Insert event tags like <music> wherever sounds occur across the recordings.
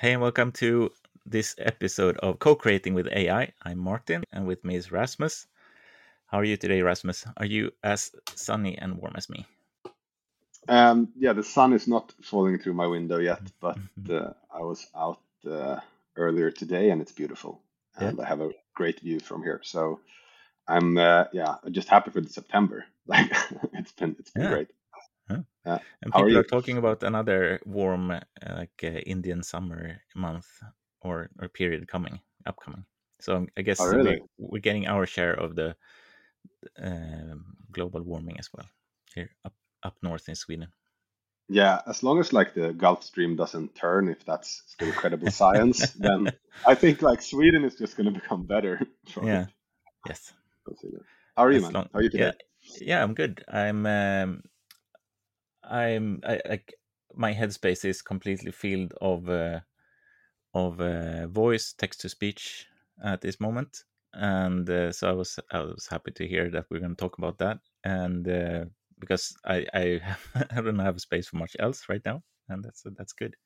Hey, and welcome to this episode of Co-Creating with AI. I'm Martin, and with me is Rasmus. How are you today, Rasmus? Are you as sunny and warm as me? Um, yeah, the sun is not falling through my window yet, but uh, I was out uh, earlier today and it's beautiful, Yeah, and I have a great view from here. So I'm uh, yeah, just happy for the September. <laughs> Like it's been it's been yeah. great. Huh. Uh, And are people are you? talking about another warm, uh, like uh, Indian summer month or or period coming, upcoming. So I Oh, guess we're we're getting our share of the um, global warming as well here up up north in Sweden. Yeah, as long as like the Gulf Stream doesn't turn, if that's still credible science, then <laughs> I think like Sweden is just going to become better <laughs> from it. Yeah. Yes. How are you, As man? long. How are you Yeah. today? Yeah. I'm good. I'm. Um, I'm. Like my headspace is completely filled of uh, of uh, voice text to speech at this moment, and uh, so I was I was happy to hear that we're going to talk about that, and uh, because I I, <laughs> I don't have space for much else right now, and that's that's good.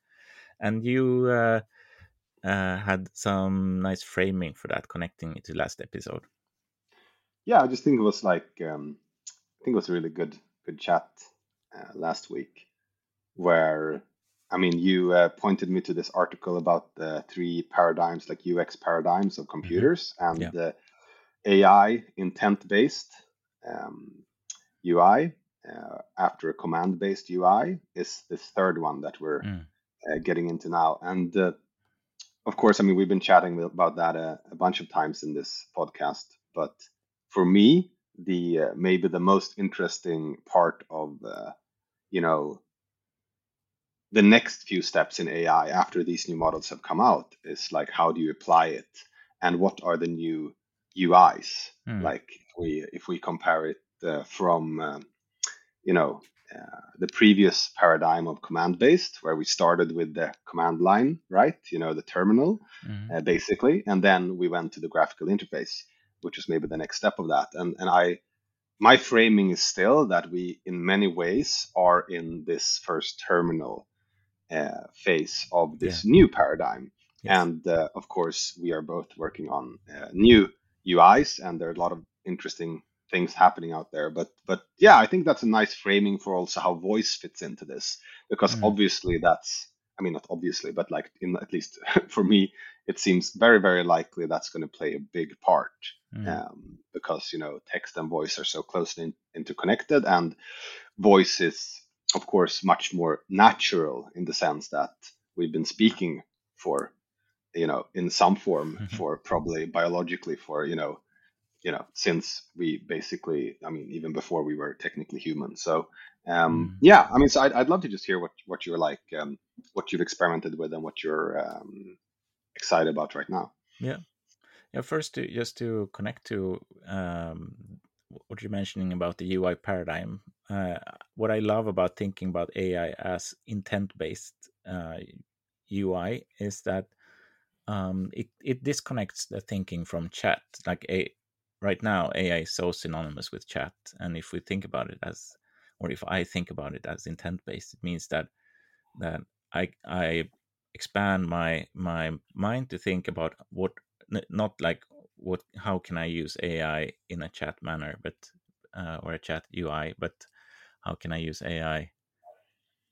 And you uh, uh, had some nice framing for that, connecting it to last episode. Yeah, I just think it was like um, I think it was a really good good chat uh, last week where I mean you uh, pointed me to this article about the three paradigms like UX paradigms of hmm computers Yeah. and the AI intent based um, UI uh, after a command based UI is this third one that we're Mm. uh, getting into now and uh, of course I mean we've been chatting about that a, a bunch of times in this podcast but for me the uh, maybe the most interesting part of uh, you know the next few steps in AI after these new models have come out is like how do you apply it? And what are the new UIs Mm. like if we if we compare it uh, from um, you know uh, the previous paradigm of command based where we started with the command line right? You know the terminal hmm uh, basically and then we went to the graphical interface which is maybe the next step of that. And and I my framing is still that we in many ways are in this first terminal uh, phase of Yeah. this new paradigm. Yes. And uh, of course, we are both working on uh, new UIs, and there are a lot of interesting things happening out there. But but yeah, I think that's a nice framing for also how voice fits into this, because Mm. obviously that's I mean not obviously, but like in at least <laughs> for me, it seems very very likely that's going to play a big part. Mm. Um, because you know text and voice are so closely in, interconnected, and voice is of course much more natural in the sense that we've been speaking for you know in some form <laughs> for probably biologically for you know you know since we basically i mean even before we were technically human so um Mm. yeah i mean so i'd, I'd love to just hear what what you're like um what you've experimented with and what you're um excited about right now Yeah. Yeah. First, to, just to connect to um, what you're mentioning about the UI paradigm, uh, what I love about thinking about AI as intent-based uh, UI is that um, it it disconnects the thinking from chat. Like a right now, AI is so synonymous with chat, and if we think about it as, or if I think about it as intent-based, it means that that I I expand my my mind to think about what not like what how can I use AI in a chat manner, but uh, or a chat UI, but how can I use AI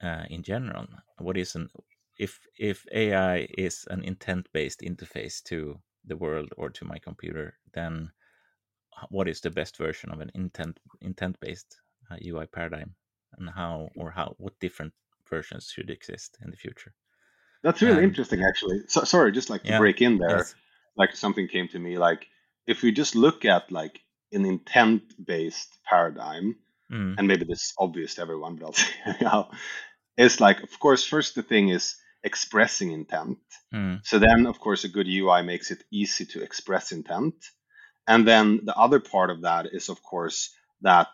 uh, in general? What is an if if AI is an intent based interface to the world or to my computer, then what is the best version of an intent intent based uh, UI paradigm, and how or how what different versions should exist in the future? That's really And interesting, actually. So, sorry, just like to yeah, break in there, yes, like something came to me. Like, if we just look at like an intent-based paradigm, mm, and maybe this is obvious to everyone, but I'll <laughs> say anyhow, it's like, of course, first the thing is expressing intent. mm, So then, of course, a good UI makes it easy to express intent. And then the other part of that is, of course, that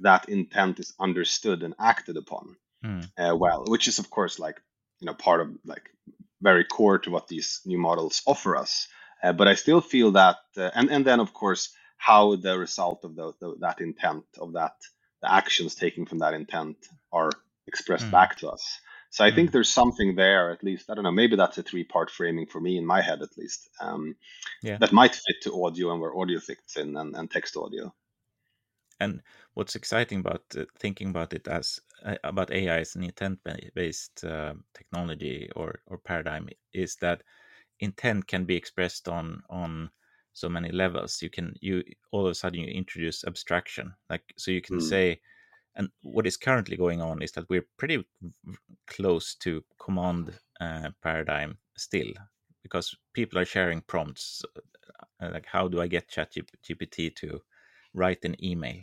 that intent is understood and acted upon mm, uh, well, which is of course like you know part of like very core to what these new models offer us. Uh, but I still feel that, uh, and and then of course how the result of the, the, that intent of that the actions taken from that intent are expressed mm, back to us. So I mm. think there's something there, at least. I don't know. Maybe that's a three-part framing for me in my head, at least. Um, yeah. That might fit to audio and where audio fits in, and, and text audio. And what's exciting about uh, thinking about it as uh, about AI as an intent-based uh, technology or or paradigm is that intent can be expressed on on so many levels. You can you all of a sudden you introduce abstraction, like so you can mm. say and what is currently going on is that we're pretty close to command uh, paradigm still because people are sharing prompts uh, like how do i get chat gpt to write an email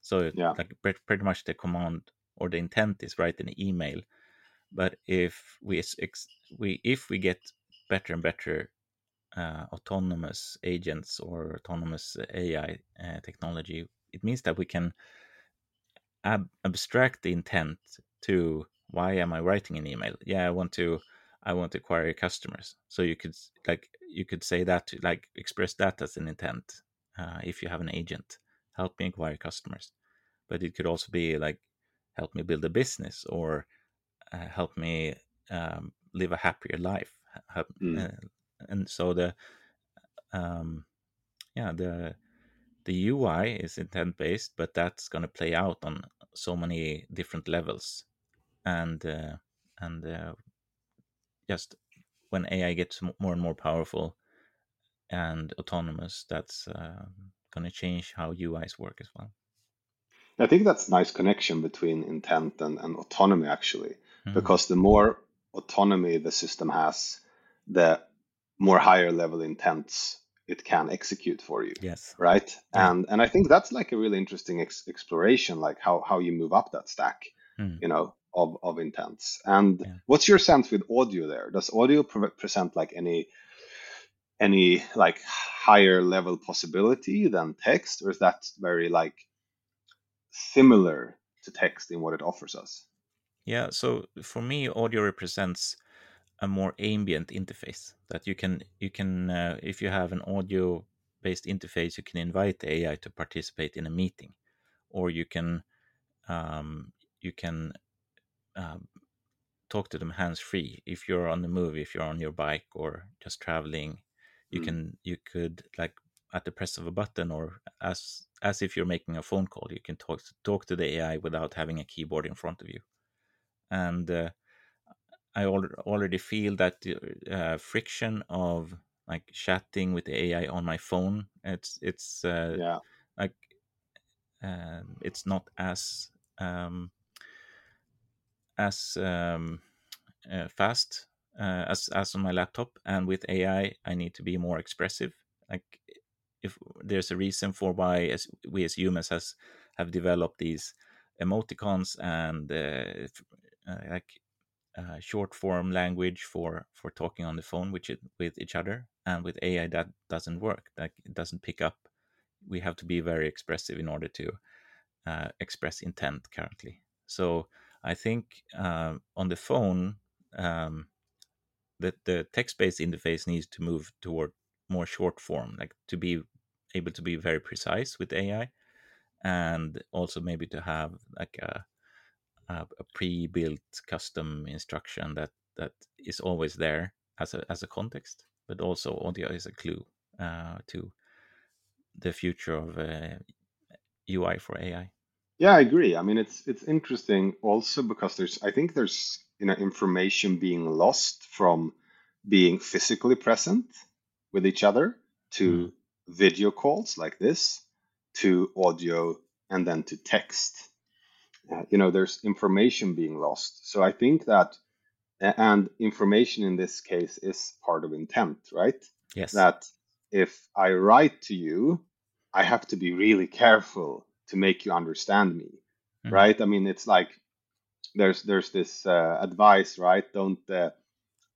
so yeah. like pretty much the command or the intent is write an email but if we we if we get better and better uh, autonomous agents or autonomous ai uh, technology it means that we can ab- abstract the intent to why am I writing an email? Yeah, I want to I want to acquire customers. So you could like you could say that like express that as an intent. Uh, if you have an agent, help me acquire customers. But it could also be like help me build a business or uh, help me um, live a happier life. Mm. and so the um, yeah the the UI is intent based, but that's going to play out on so many different levels, and uh, and uh, just when AI gets more and more powerful and autonomous, that's uh, going to change how UIs work as well. I think that's a nice connection between intent and, and autonomy, actually, mm-hmm. because the more autonomy the system has, the more higher level intents it can execute for you yes right yeah. and and i think that's like a really interesting ex- exploration like how how you move up that stack mm. you know of of intents and yeah. what's your sense with audio there does audio pre- present like any any like higher level possibility than text or is that very like similar to text in what it offers us yeah so for me audio represents a more ambient interface that you can you can uh, if you have an audio based interface you can invite the ai to participate in a meeting or you can um, you can uh, talk to them hands free if you're on the move if you're on your bike or just traveling you mm. can you could like at the press of a button or as as if you're making a phone call you can talk talk to the ai without having a keyboard in front of you and uh, I already feel that the uh, friction of like chatting with the AI on my phone, it's it's uh, yeah. like uh, it's not as um, as um, uh, fast uh, as as on my laptop, and with AI, I need to be more expressive. Like if there's a reason for why as we as humans has have developed these emoticons and uh, like uh, short form language for for talking on the phone with with each other. And with ai that doesn't work. That it doesn't pick up. We have to be very expressive in order to uh, express intent currently. So i think uh, on the phone um, that the text-based interface needs to move toward more short form like to be able to be very precise with ai and also maybe to have like a a, a pre-built custom instruction that that is always there as a as a context, but also audio is a clue uh, to the future of uh, UI for AI. Yeah, I agree. I mean, it's it's interesting also because there's I think there's you know information being lost from being physically present with each other to mm. video calls like this to audio and then to text you know there's information being lost. So i think that and information in this case is part of intent right? Yes. That if i write to you i have to be really careful to make you understand me mm-hmm. right? I mean it's like there's there's this uh, advice right? Don't uh,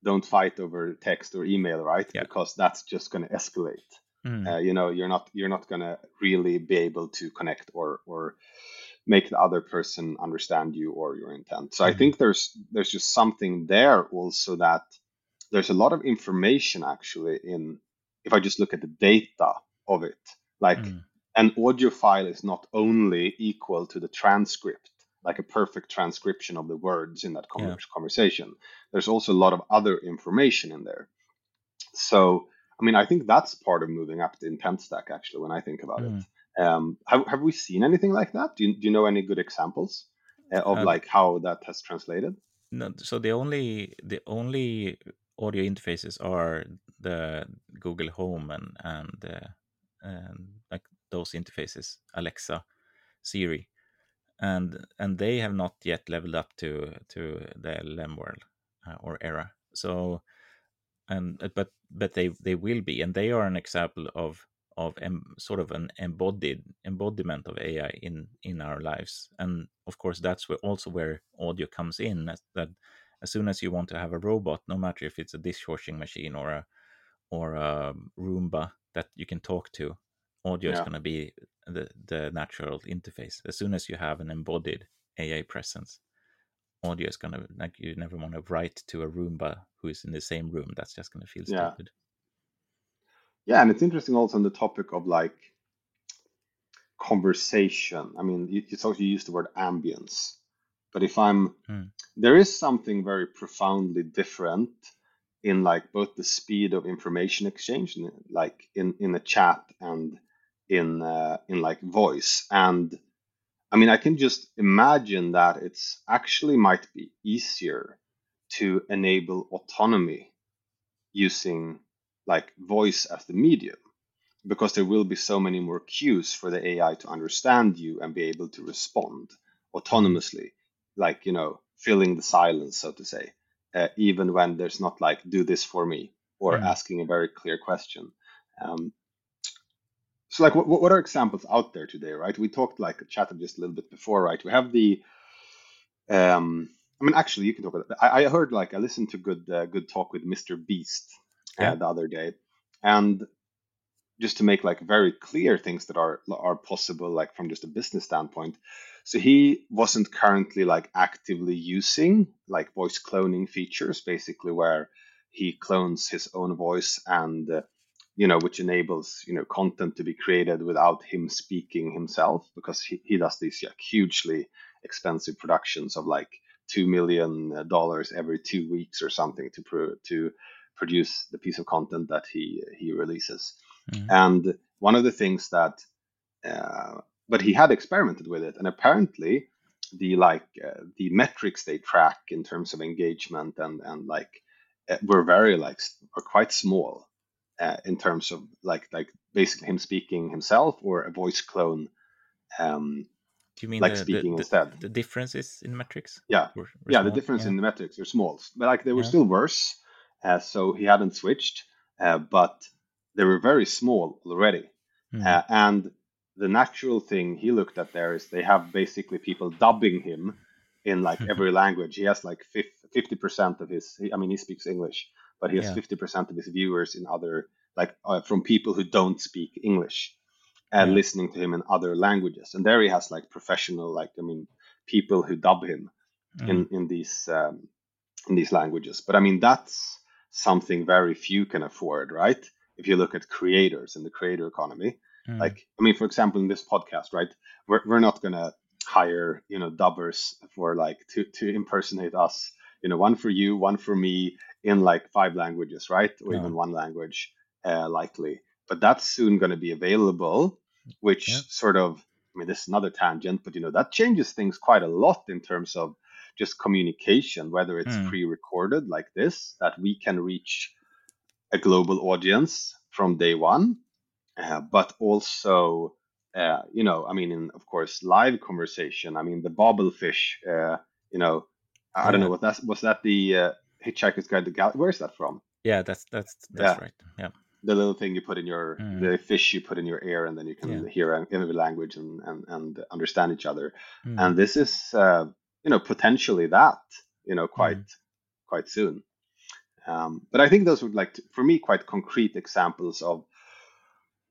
don't fight over text or email right? Yeah. because that's just going to escalate. Mm. uh, you know you're not you're not going to really be able to connect or or make the other person understand you or your intent. So mm-hmm. I think there's there's just something there also that there's a lot of information actually in if I just look at the data of it. Like mm. an audio file is not only equal to the transcript like a perfect transcription of the words in that Yeah. conversation. There's also a lot of other information in there. So, I mean, I think that's part of moving up the intent stack, actually, when I think about Mm. it. Um, have, have we seen anything like that? Do you, do you know any good examples uh, of Uh, like how that has translated? no, so the only the only audio interfaces are the Google Home and and uh, and like those interfaces, Alexa, Siri, and and they have not yet leveled up to to the LM world uh, or era. So and uh, but but they they will be, and they are an example of of em, sort of an embodied embodiment of AI in in our lives, and of course that's where also where audio comes in. As, that as soon as you want to have a robot, no matter if it's a dishwashing machine or a or a Roomba that you can talk to, audio is going to be the the natural interface. As soon as you have an embodied AI presence, audio is going to like you never want to write to a Roomba who is in the same room. That's just going to feel Yeah. stupid. Yeah, and it's interesting also on the topic of like conversation. I mean, you, you also use the word ambience, but if I'm Mm. there is something very profoundly different in like both the speed of information exchange, like in in a chat and in uh, in like voice. And I mean, I can just imagine that it's actually might be easier to enable autonomy using like voice as the medium because there will be so many more cues for the AI to understand you and be able to respond autonomously, like, you know, filling the silence, so to say, uh, even when there's not like, do this for me or Mm. asking a very clear question. Um, so, like, what, what are examples out there today, right? We talked like chatted just a little bit before, right? We have the, um, I mean, actually, you can talk about that. I, I heard like I listened to good, uh, good talk with Mr. Beast uh, Yeah. the other day, and just to make like very clear things that are are possible like from just a business standpoint so he wasn't currently like actively using like voice cloning features basically where he clones his own voice and uh, you know which enables you know content to be created without him speaking himself because he, he does these yeah, hugely expensive productions of like two million dollars every two weeks or something to pro- to produce the piece of content that he he releases Mm. and one of the things that, uh, but he had experimented with it, and apparently, the like uh, the metrics they track in terms of engagement and and like uh, were very like are quite small uh, in terms of like like basically him speaking himself or a voice clone, um, Do you mean like the, speaking the, instead. the differences in metrics? Yeah, Were, were yeah, the difference Yeah. in the metrics are small, but like they were Yeah. still worse. Uh, so he hadn't switched, uh, but they were very small already. Mm. Uh, and the natural thing he looked at there is they have basically people dubbing him in like <laughs> every language. He has like fifty percent of his. I mean, he speaks English, but he has Yeah. fifty percent of his viewers in other like uh, from people who don't speak English and Yeah. listening to him in other languages. And there he has like professional, like I mean, people who dub him Mm. in in these um, in these languages. But I mean, that's something very few can afford, right? If you look at creators in the creator economy, Mm. like I mean, for example, in this podcast, right? We're we're not gonna hire you know dubbers for like to to impersonate us. You know, one for you, one for me in like five languages, right? Or No. even one language, uh, likely. But that's soon going to be available, which Yeah. sort of I mean, this is another tangent, but you know that changes things quite a lot in terms of just communication, whether it's Mm. pre-recorded like this, that we can reach a global audience from day one, uh, but also, uh, you know, I mean, in, of course, live conversation. I mean, the Babel fish, uh, you know, I don't know what that's was that the uh, Hitchhiker's Guide to Gal. Where's that from? Yeah, that's that's that's Yeah. right. Yeah. The little thing you put in your Mm. the fish you put in your ear, and then you can Yeah. hear in every language and, and and understand each other. Mm. And this is, uh, you know, potentially that, you know, quite quite soon. Um, but I think those would like, to, for me, quite concrete examples of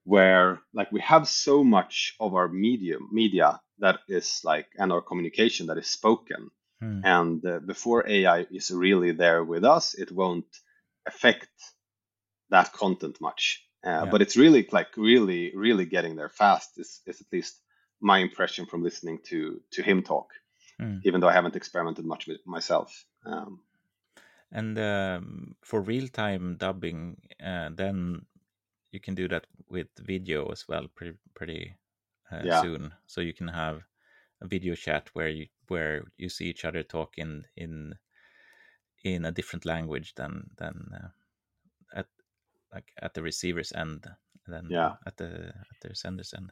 where like we have so much of our medium media that is like and our communication that is spoken Mm. and uh, before ai is really there with us it won't affect that content much uh, Yeah. but it's really like really really getting there fast is, is at least my impression from listening to to him talk mm. even though I haven't experimented much with myself. Um, and um, for real time dubbing, uh, then you can do that with video as well, pretty pretty uh, yeah. soon. So you can have a video chat where you where you see each other talk in in in a different language than than uh, at like at the receiver's end than yeah. at the at the sender's end.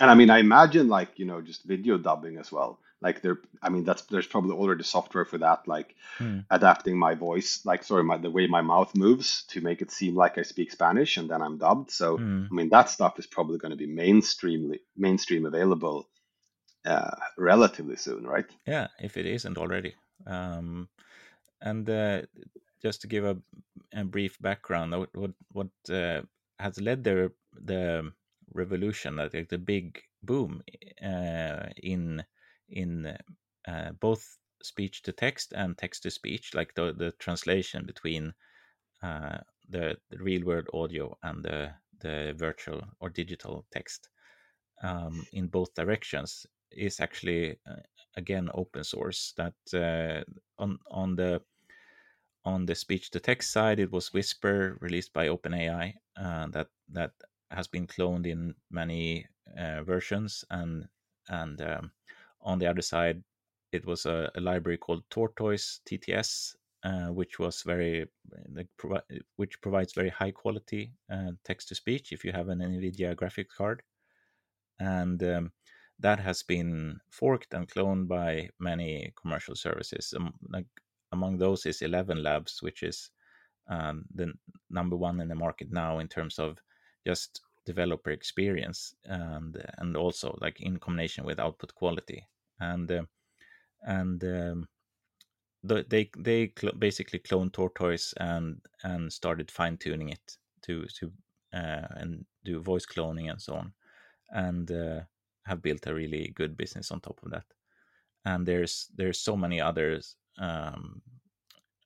And I mean, I imagine like you know just video dubbing as well. Like there, I mean, that's there's probably already software for that, like mm. adapting my voice, like sorry, my the way my mouth moves to make it seem like I speak Spanish, and then I'm dubbed. So mm. I mean, that stuff is probably going to be mainstreamly mainstream available uh, relatively soon, right? Yeah, if it isn't already. Um, and uh, just to give a, a brief background, what what, what uh, has led the the revolution, like the big boom uh, in in uh, both speech to text and text to speech, like the the translation between uh, the, the real world audio and the the virtual or digital text um, in both directions is actually again open source. That on on the on the speech to text side, it was Whisper released by OpenAI uh, that that has been cloned in many uh, versions, and and um, on the other side, it was a, a library called Tortoise TTS, uh, which was very like, provi- which provides very high quality uh, text to speech if you have an NVIDIA graphics card, and um, that has been forked and cloned by many commercial services. Um, like among those is Eleven Labs, which is um, the number one in the market now in terms of just developer experience and and also like in combination with output quality. And uh, and um, the, they they cl- basically cloned tortoise and and started fine tuning it to to uh, and do voice cloning and so on and uh, have built a really good business on top of that. And there's there's so many others um,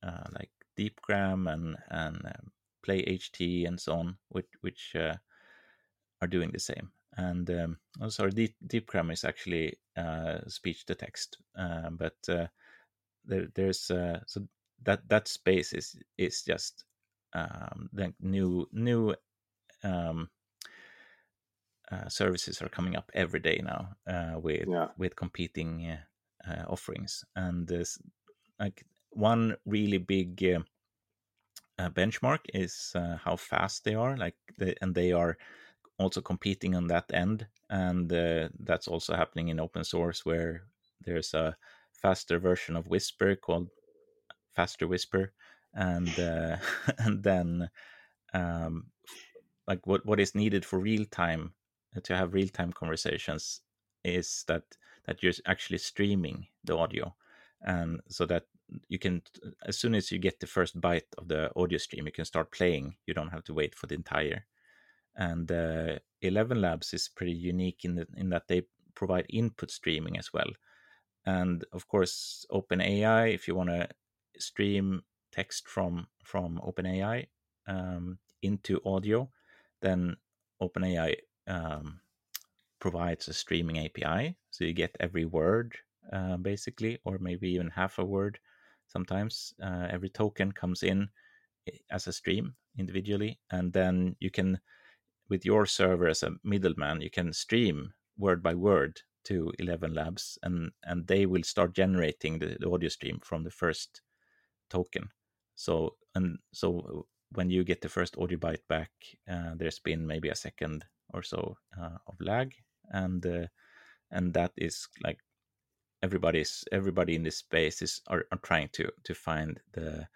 uh, like deepgram and and um, play ht and so on which which uh, are doing the same. And um, oh, sorry, Deep, Deepgram is actually uh, speech to text, uh, but uh, there, there's uh, so that that space is is just um, the new new um, uh, services are coming up every day now uh, with yeah. with competing offerings, and there's like one really big. Benchmark is how fast they are like they, and they are also competing on that end and uh, that's also happening in open source where there's a faster version of whisper called faster whisper and uh, <laughs> and then um, like what what is needed for real time uh, to have real time conversations is that that you're actually streaming the audio and so that you can as soon as you get the first byte of the audio stream you can start playing. You don't have to wait for the entire. And uh, Eleven Labs is pretty unique in the, in that they provide input streaming as well. And of course, OpenAI, if you want to stream text from from OpenAI um, into audio, then OpenAI um, provides a streaming API, so you get every word uh, basically, or maybe even half a word. Sometimes uh, every token comes in eh, as a stream individually, and then you can with your server as a middleman, you can stream word by word to Eleven Labs, and and they will start generating the, the audio stream from the first token. So and so when you get the first audio byte back, uh, there's been maybe a second or so uh, of lag, and uh, and that is like everybody's everybody in this space is are, are trying to to find the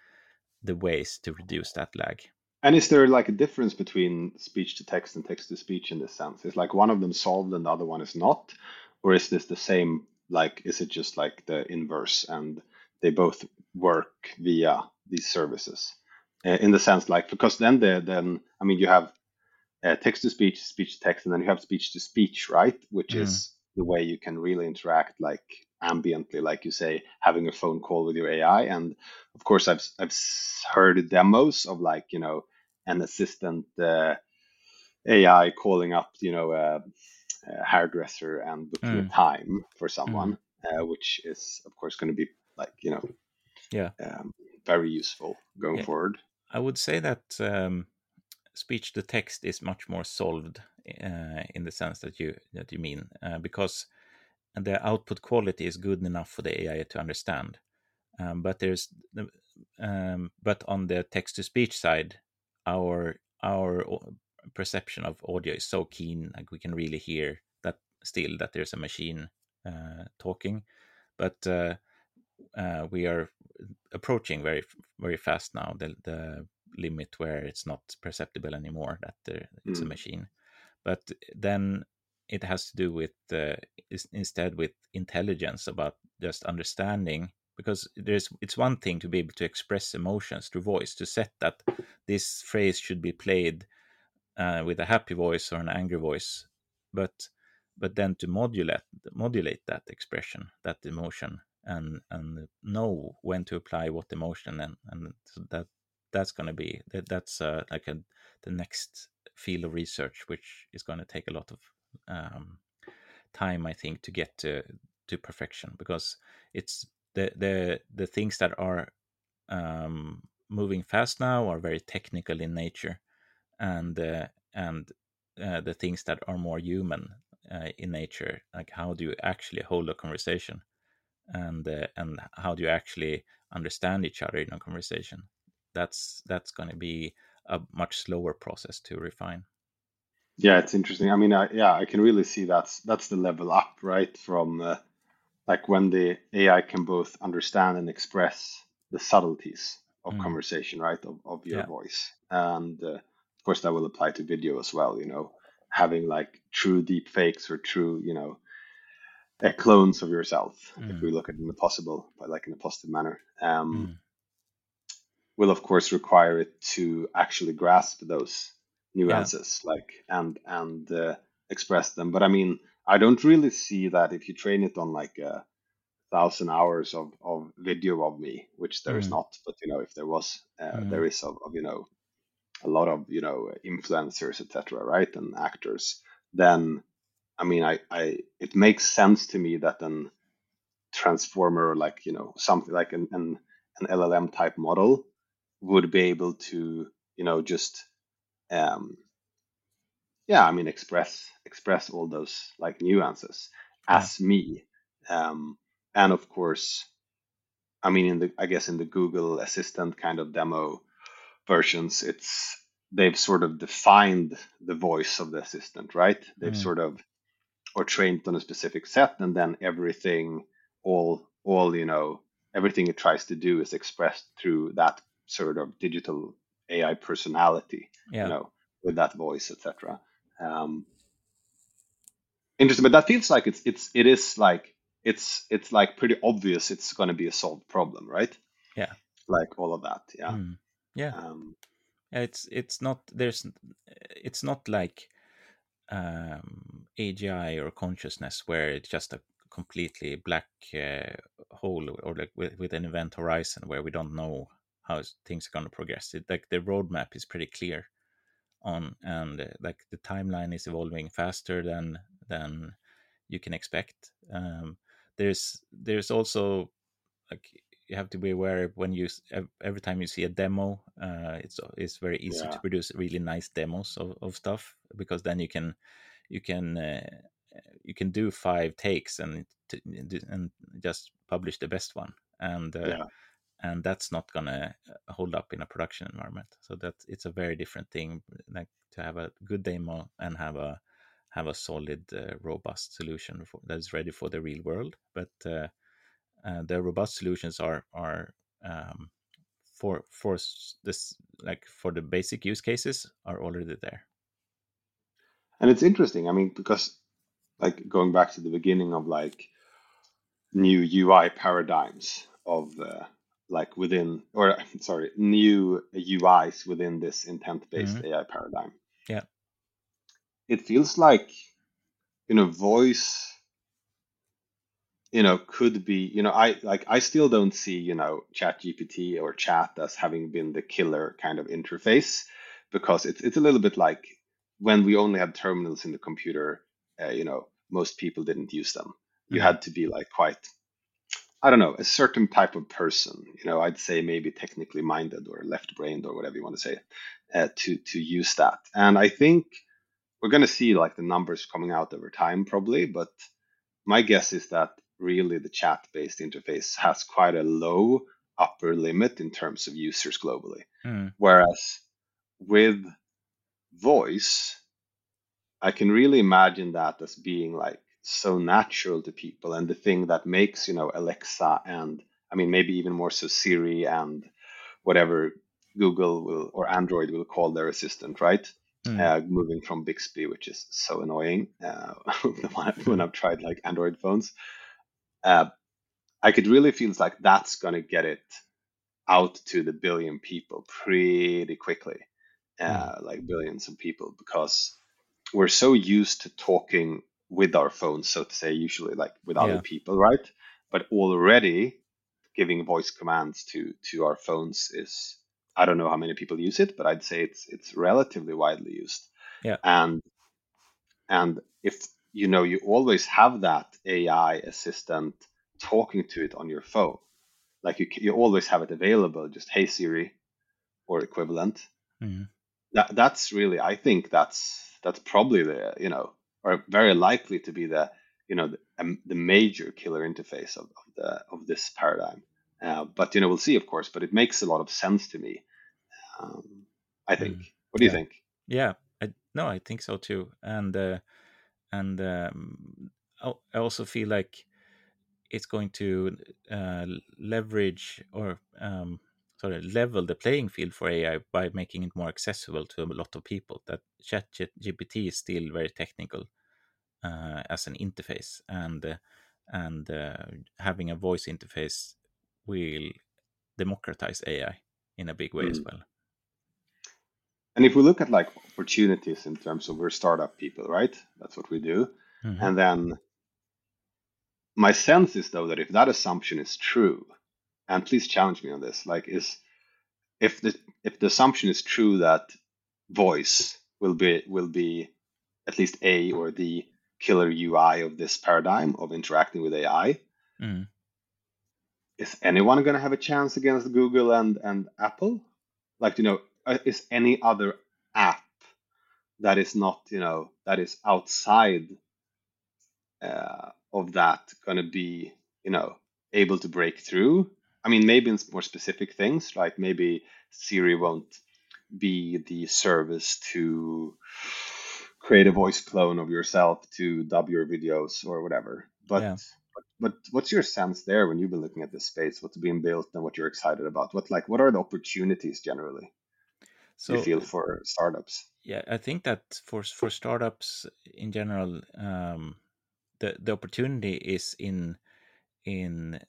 the ways to reduce that lag. And is there like a difference between speech to text and text to speech in this sense? Is like one of them solved and the other one is not? Or is this the same? Like, is it just like the inverse and they both work via these services? Uh, in the sense, like, because then the then I mean, you have uh, text to speech, speech to text, and then you have speech to speech, right? Which mm. is the way you can really interact, like ambiently, like you say, having a phone call with your AI. And of course, I've I've heard demos of like you know an assistant uh, AI calling up, you know, a, a hairdresser and booking mm. a time for someone. Mm. uh, which is of course going to be like you know yeah um, very useful going yeah. forward. I would say that um, speech to text is much more solved uh, in the sense that you that you mean uh, because the output quality is good enough for the AI to understand. Um, but there's um, but on the text to speech side, our our perception of audio is so keen, like we can really hear that still that there's a machine uh, talking, but uh, uh, we are approaching very very fast now the the limit where it's not perceptible anymore that there, it's mm. a machine. But then it has to do with uh, instead with intelligence about just understanding because there's it's one thing to be able to express emotions through voice to set that this phrase should be played uh, with a happy voice or an angry voice but but then to modulate modulate that expression that emotion and and know when to apply what emotion and and that that's going to be that, that's uh, like a the next field of research which is going to take a lot of um, time i think to get to to perfection because it's the the the things that are um, moving fast now are very technical in nature and uh, and uh, the things that are more human uh, in nature like how do you actually hold a conversation and uh, and how do you actually understand each other in a conversation? That's that's going to be a much slower process to refine yeah it's interesting i mean I, yeah i can really see that's that's the level up right from uh, like when the ai can both understand and express the subtleties of mm. conversation right of, of your yeah. voice and uh, of course that will apply to video as well you know having like true deep fakes or true you know uh, clones of yourself mm. if we look at it in a possible but like in a positive manner um, mm. will of course require it to actually grasp those nuances yeah. like and and uh, express them but i mean i don't really see that if you train it on like a thousand hours of, of video of me which there mm. is not but you know if there was uh, mm. there is of, of, you know a lot of you know influencers etc right and actors then i mean i i it makes sense to me that an transformer like you know something like an, an an llm type model would be able to you know just um, yeah, I mean, express express all those like nuances as yeah. me, um, and of course, I mean, in the I guess in the Google Assistant kind of demo versions, it's they've sort of defined the voice of the assistant, right? They've mm. sort of or trained on a specific set, and then everything, all all you know, everything it tries to do is expressed through that sort of digital AI personality, yeah. you know, with that voice, etc. Um, interesting, but that feels like it's it's it is like it's it's like pretty obvious it's going to be a solved problem, right? Yeah, like all of that. Yeah, mm. yeah. Um, it's it's not there's it's not like um, AGI or consciousness where it's just a completely black uh, hole or like with, with an event horizon where we don't know how things are going to progress. It, like the roadmap is pretty clear on, and uh, like the timeline is evolving faster than than you can expect. Um, there's there's also like you have to be aware when you every time you see a demo, uh, it's it's very easy yeah. to produce really nice demos of, of stuff because then you can you can uh, you can do five takes and and just publish the best one and uh, yeah and that's not gonna uh, hold up in a production environment. So that it's a very different thing, like to have a good demo and have a have a solid, uh, robust solution for, that is ready for the real world. But uh, uh, the robust solutions are are um, for for this like for the basic use cases are already there. And it's interesting. I mean, because like going back to the beginning of like new UI paradigms of uh, like within or <laughs> sorry new uis within this intent-based mm-hmm. ai paradigm yeah it feels like you know voice you know could be you know i like i still don't see you know chat gpt or chat as having been the killer kind of interface because it's it's a little bit like when we only had terminals in the computer uh, you know most people didn't use them you Mm. had to be like quite I don't know, a certain type of person. You know, I'd say maybe technically minded or left-brained or whatever you want to say, uh, to to use that. And I think we're going to see like the numbers coming out over time, probably. But my guess is that really the chat-based interface has quite a low upper limit in terms of users globally. Mm. Whereas with voice, I can really imagine that as being like so natural to people and the thing that makes, you know, Alexa and I mean maybe even more so Siri and whatever Google will or Android will call their assistant, right? Mm. Uh, moving from Bixby, which is so annoying uh, <laughs> when I've tried like Android phones. Uh, I could really feel like that's going to get it out to the billion people pretty quickly, uh, like billions of people, because we're so used to talking with our phones, so to say, usually like with other Yeah. people, right? But already giving voice commands to to our phones is I don't know how many people use it, but I'd say it's it's relatively widely used. Yeah. And and if you know you always have that AI assistant talking to it on your phone, like you you always have it available, just hey Siri or equivalent. Mm. That that's really I think that's that's probably the you know or very likely to be the you know the, um, the major killer interface of, of the of this paradigm. Uh, but you know we'll see of course. But it makes a lot of sense to me. Um, I think. Mm. What do you think? Yeah, I, no, I think so too. And uh, and um, I I also feel like it's going to uh, leverage or um, sorry level the playing field for AI by making it more accessible to a lot of people. That ChatGPT is still very technical uh, as an interface, and uh, and uh, having a voice interface will democratize AI in a big way as Mm. well. And if we look at like opportunities in terms of we're startup people, right? That's what we do. Mhm. And then my sense is though that if that assumption is true, and please challenge me on this, like is if the if the assumption is true that voice will be will be at least a or the killer UI of this paradigm of interacting with AI, Mm. is anyone going to have a chance against Google and and Apple? Like you know, uh, is any other app that is not you know that is outside uh, of that going to be you know able to break through? I mean, maybe in more specific things, like maybe Siri won't be the service to create a voice clone of yourself to dub your videos or whatever. But Yeah. but, but what's your sense there when you've been looking at this space? What's being built and what you're excited about? What like what are the opportunities generally So you feel for startups? yeah, I think that for for startups in general, um, the the opportunity is in in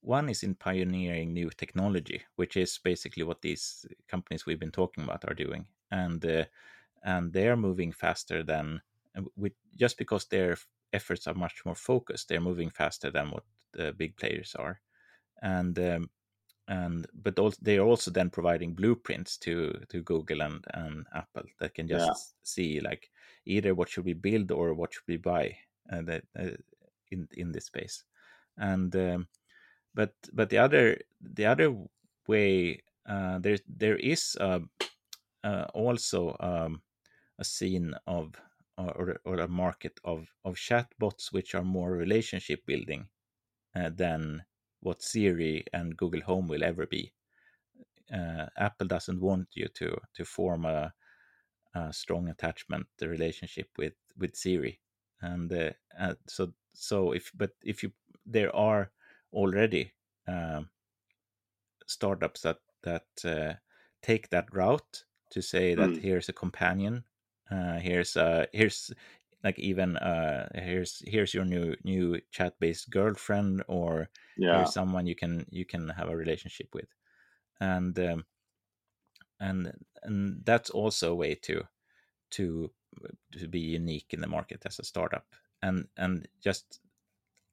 one is in pioneering new technology, which is basically what these companies we've been talking about are doing, and uh, and they are moving faster than with just because their efforts are much more focused. They're moving faster than what the big players are, and um, and but also they are also then providing blueprints to to Google and and Apple that can just Yeah. see like either what should we build or what should we buy uh, that uh, in in this space, and um, but but the other the other way uh, there there is uh, uh, also um, a scene of or, or a market of of chatbots which are more relationship building uh, than what Siri and Google Home will ever be. Uh, Apple doesn't want you to to form a, a strong attachment, the relationship with with Siri, and uh, so so if but if you there are already um, startups that that uh, take that route to say that Mm, here's a companion, uh, here's uh here's like even uh here's here's your new new chat based girlfriend or yeah. here's someone you can you can have a relationship with. And um, and and that's also a way to to to be unique in the market as a startup. And and just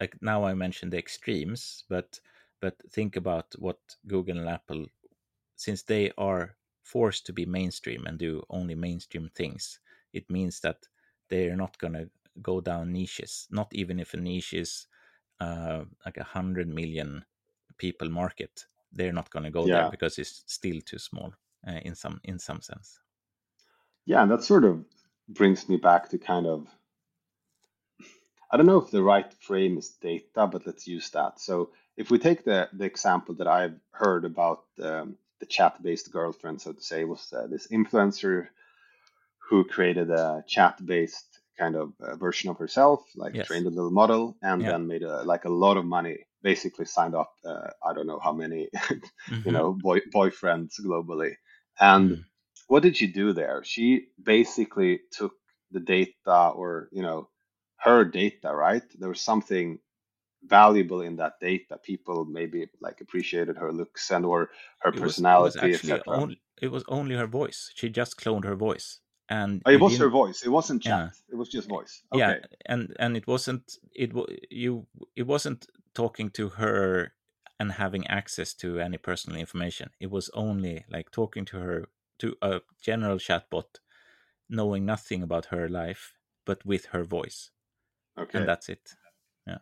like now i mentioned the extremes but but think about what google and apple since they are forced to be mainstream and do only mainstream things it means that they're not going to go down niches not even if a niche is uh, like a hundred million people market, they're not going to go Yeah. there because it's still too small uh, in some in some sense. Yeah, and that sort of brings me back to kind of I don't know if the right frame is data, but let's use that. So if we take the the example that I've heard about um, the chat-based girlfriend, so to say, was uh, this influencer who created a chat-based kind of uh, version of herself, like Yes. trained a little model, and Yeah. then made a, like a lot of money. Basically, signed up uh, I don't know how many <laughs> you Mhm. know boy, boyfriends globally. And Mm. what did she do there? She basically took the data, or you know, her data, right? There was something valuable in that data. People maybe like appreciated her looks and or her It was it was personality, only it was only her voice. She just cloned her voice, and Oh, it was her voice. It wasn't Yeah, chat. It was just voice. yeah, and and it wasn't it you it wasn't talking to her and having access to any personal information. It was only like talking to her to a general chatbot, knowing nothing about her life, but with her voice, and Okay. that's it. Yeah.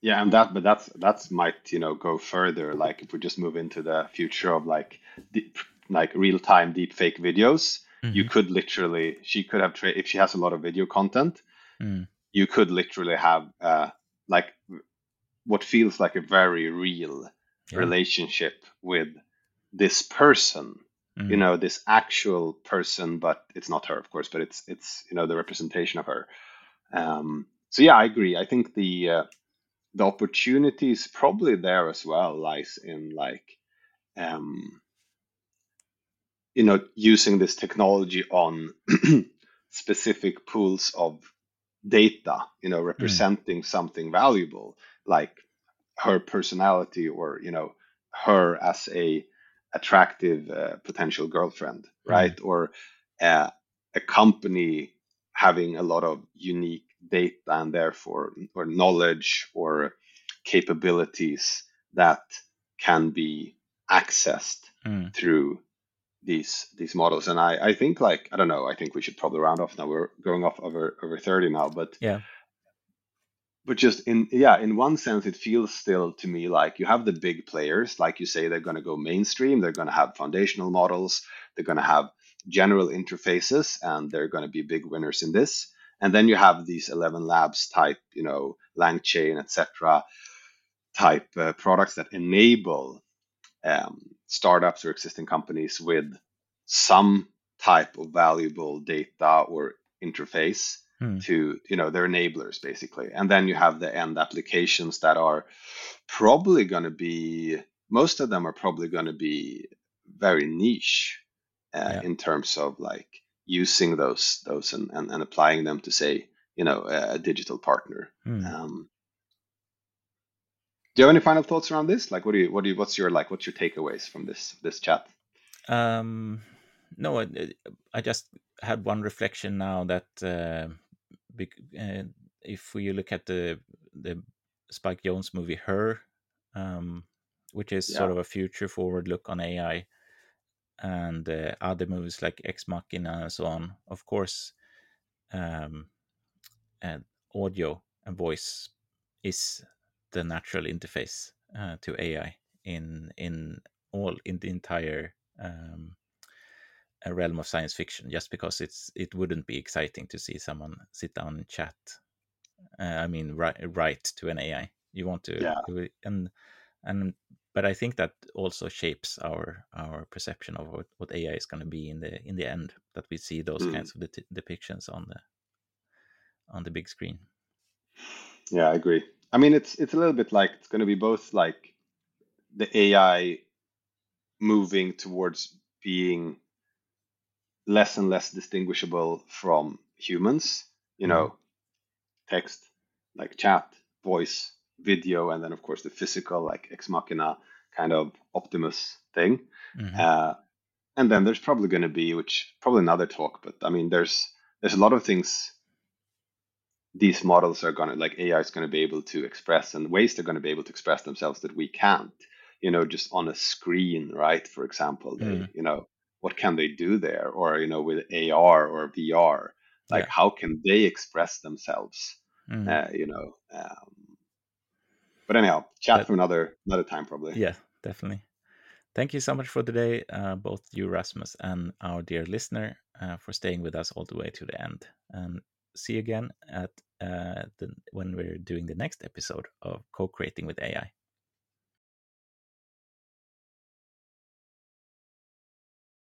Yeah, and that, but that's that's might, you know, go further. Like if we just move into the future of like deep, like real time deep fake videos, you hmm could literally, she could have tra- if she has a lot of video content, Mm. you could literally have uh like what feels like a very real Yeah. relationship with this person. You Mm. know, this actual person, but it's not her, of course, but it's it's you know the representation of her. Um, so yeah, I agree. I think the uh, the opportunities probably there as well lies in like um, you know using this technology on <clears throat> specific pools of data you know Mm. representing something valuable like her personality or you know her as a attractive uh, potential girlfriend Mm. right or uh, a company having a lot of unique data and therefore or knowledge or capabilities that can be accessed Mm. through these these models and i i think like i don't know i think we should probably round off now we're going off over over 30 now but Yeah. but just in yeah in one sense it feels still to me like you have the big players like you say they're going to go mainstream they're going to have foundational models they're going to have general interfaces and they're going to be big winners in this and then you have these 11 labs type you know langchain etc type uh, products that enable um, startups or existing companies with some type of valuable data or interface Mm. to you know they're enablers basically and then you have the end applications that are probably going to be most of them are probably going to be very niche uh, Yeah. in terms of like using those those and, and, and applying them to say you know a digital partner. Mm. um, do you have any final thoughts around this? Like what do you what do you what's your like what's your takeaways from this this chat? Um, no, I, I just had one reflection now that uh, uh, if we look at the the Spike Jonze movie Her, um, which is sort of a future forward look on AI, and uh, other movies like Ex Machina and so on, of course, um, and audio and voice is the natural interface uh, to AI in in all in the entire um, a realm of science fiction. Just because it's it wouldn't be exciting to see someone sit down and chat. Uh, I mean, write write to an AI. You want to yeah and and but I think that also shapes our our perception of what, what AI is going to be in the in the end. That we see those Mm. kinds of det- depictions on the on the big screen. yeah i agree i mean it's it's a little bit like it's going to be both like the ai moving towards being less and less distinguishable from humans you Mm. know text like chat voice video and then of course the physical like ex machina kind of optimus thing hmm uh, and then there's probably going to be which probably another talk but i mean there's there's a lot of things these models are going to like ai is going to be able to express and ways they're going to be able to express themselves that we can't you know just on a screen right for example they Mm. you know what can they do there or you know with ar or vr like Yeah. how can they express themselves Mm. uh, you know um, but anyhow, chat That- for another another time probably. Yeah, definitely. Thank you so much for today, uh, both you, Rasmus, and our dear listener, uh, for staying with us all the way to the end. And see you again at uh, the, when we're doing the next episode of Co-creating with AI.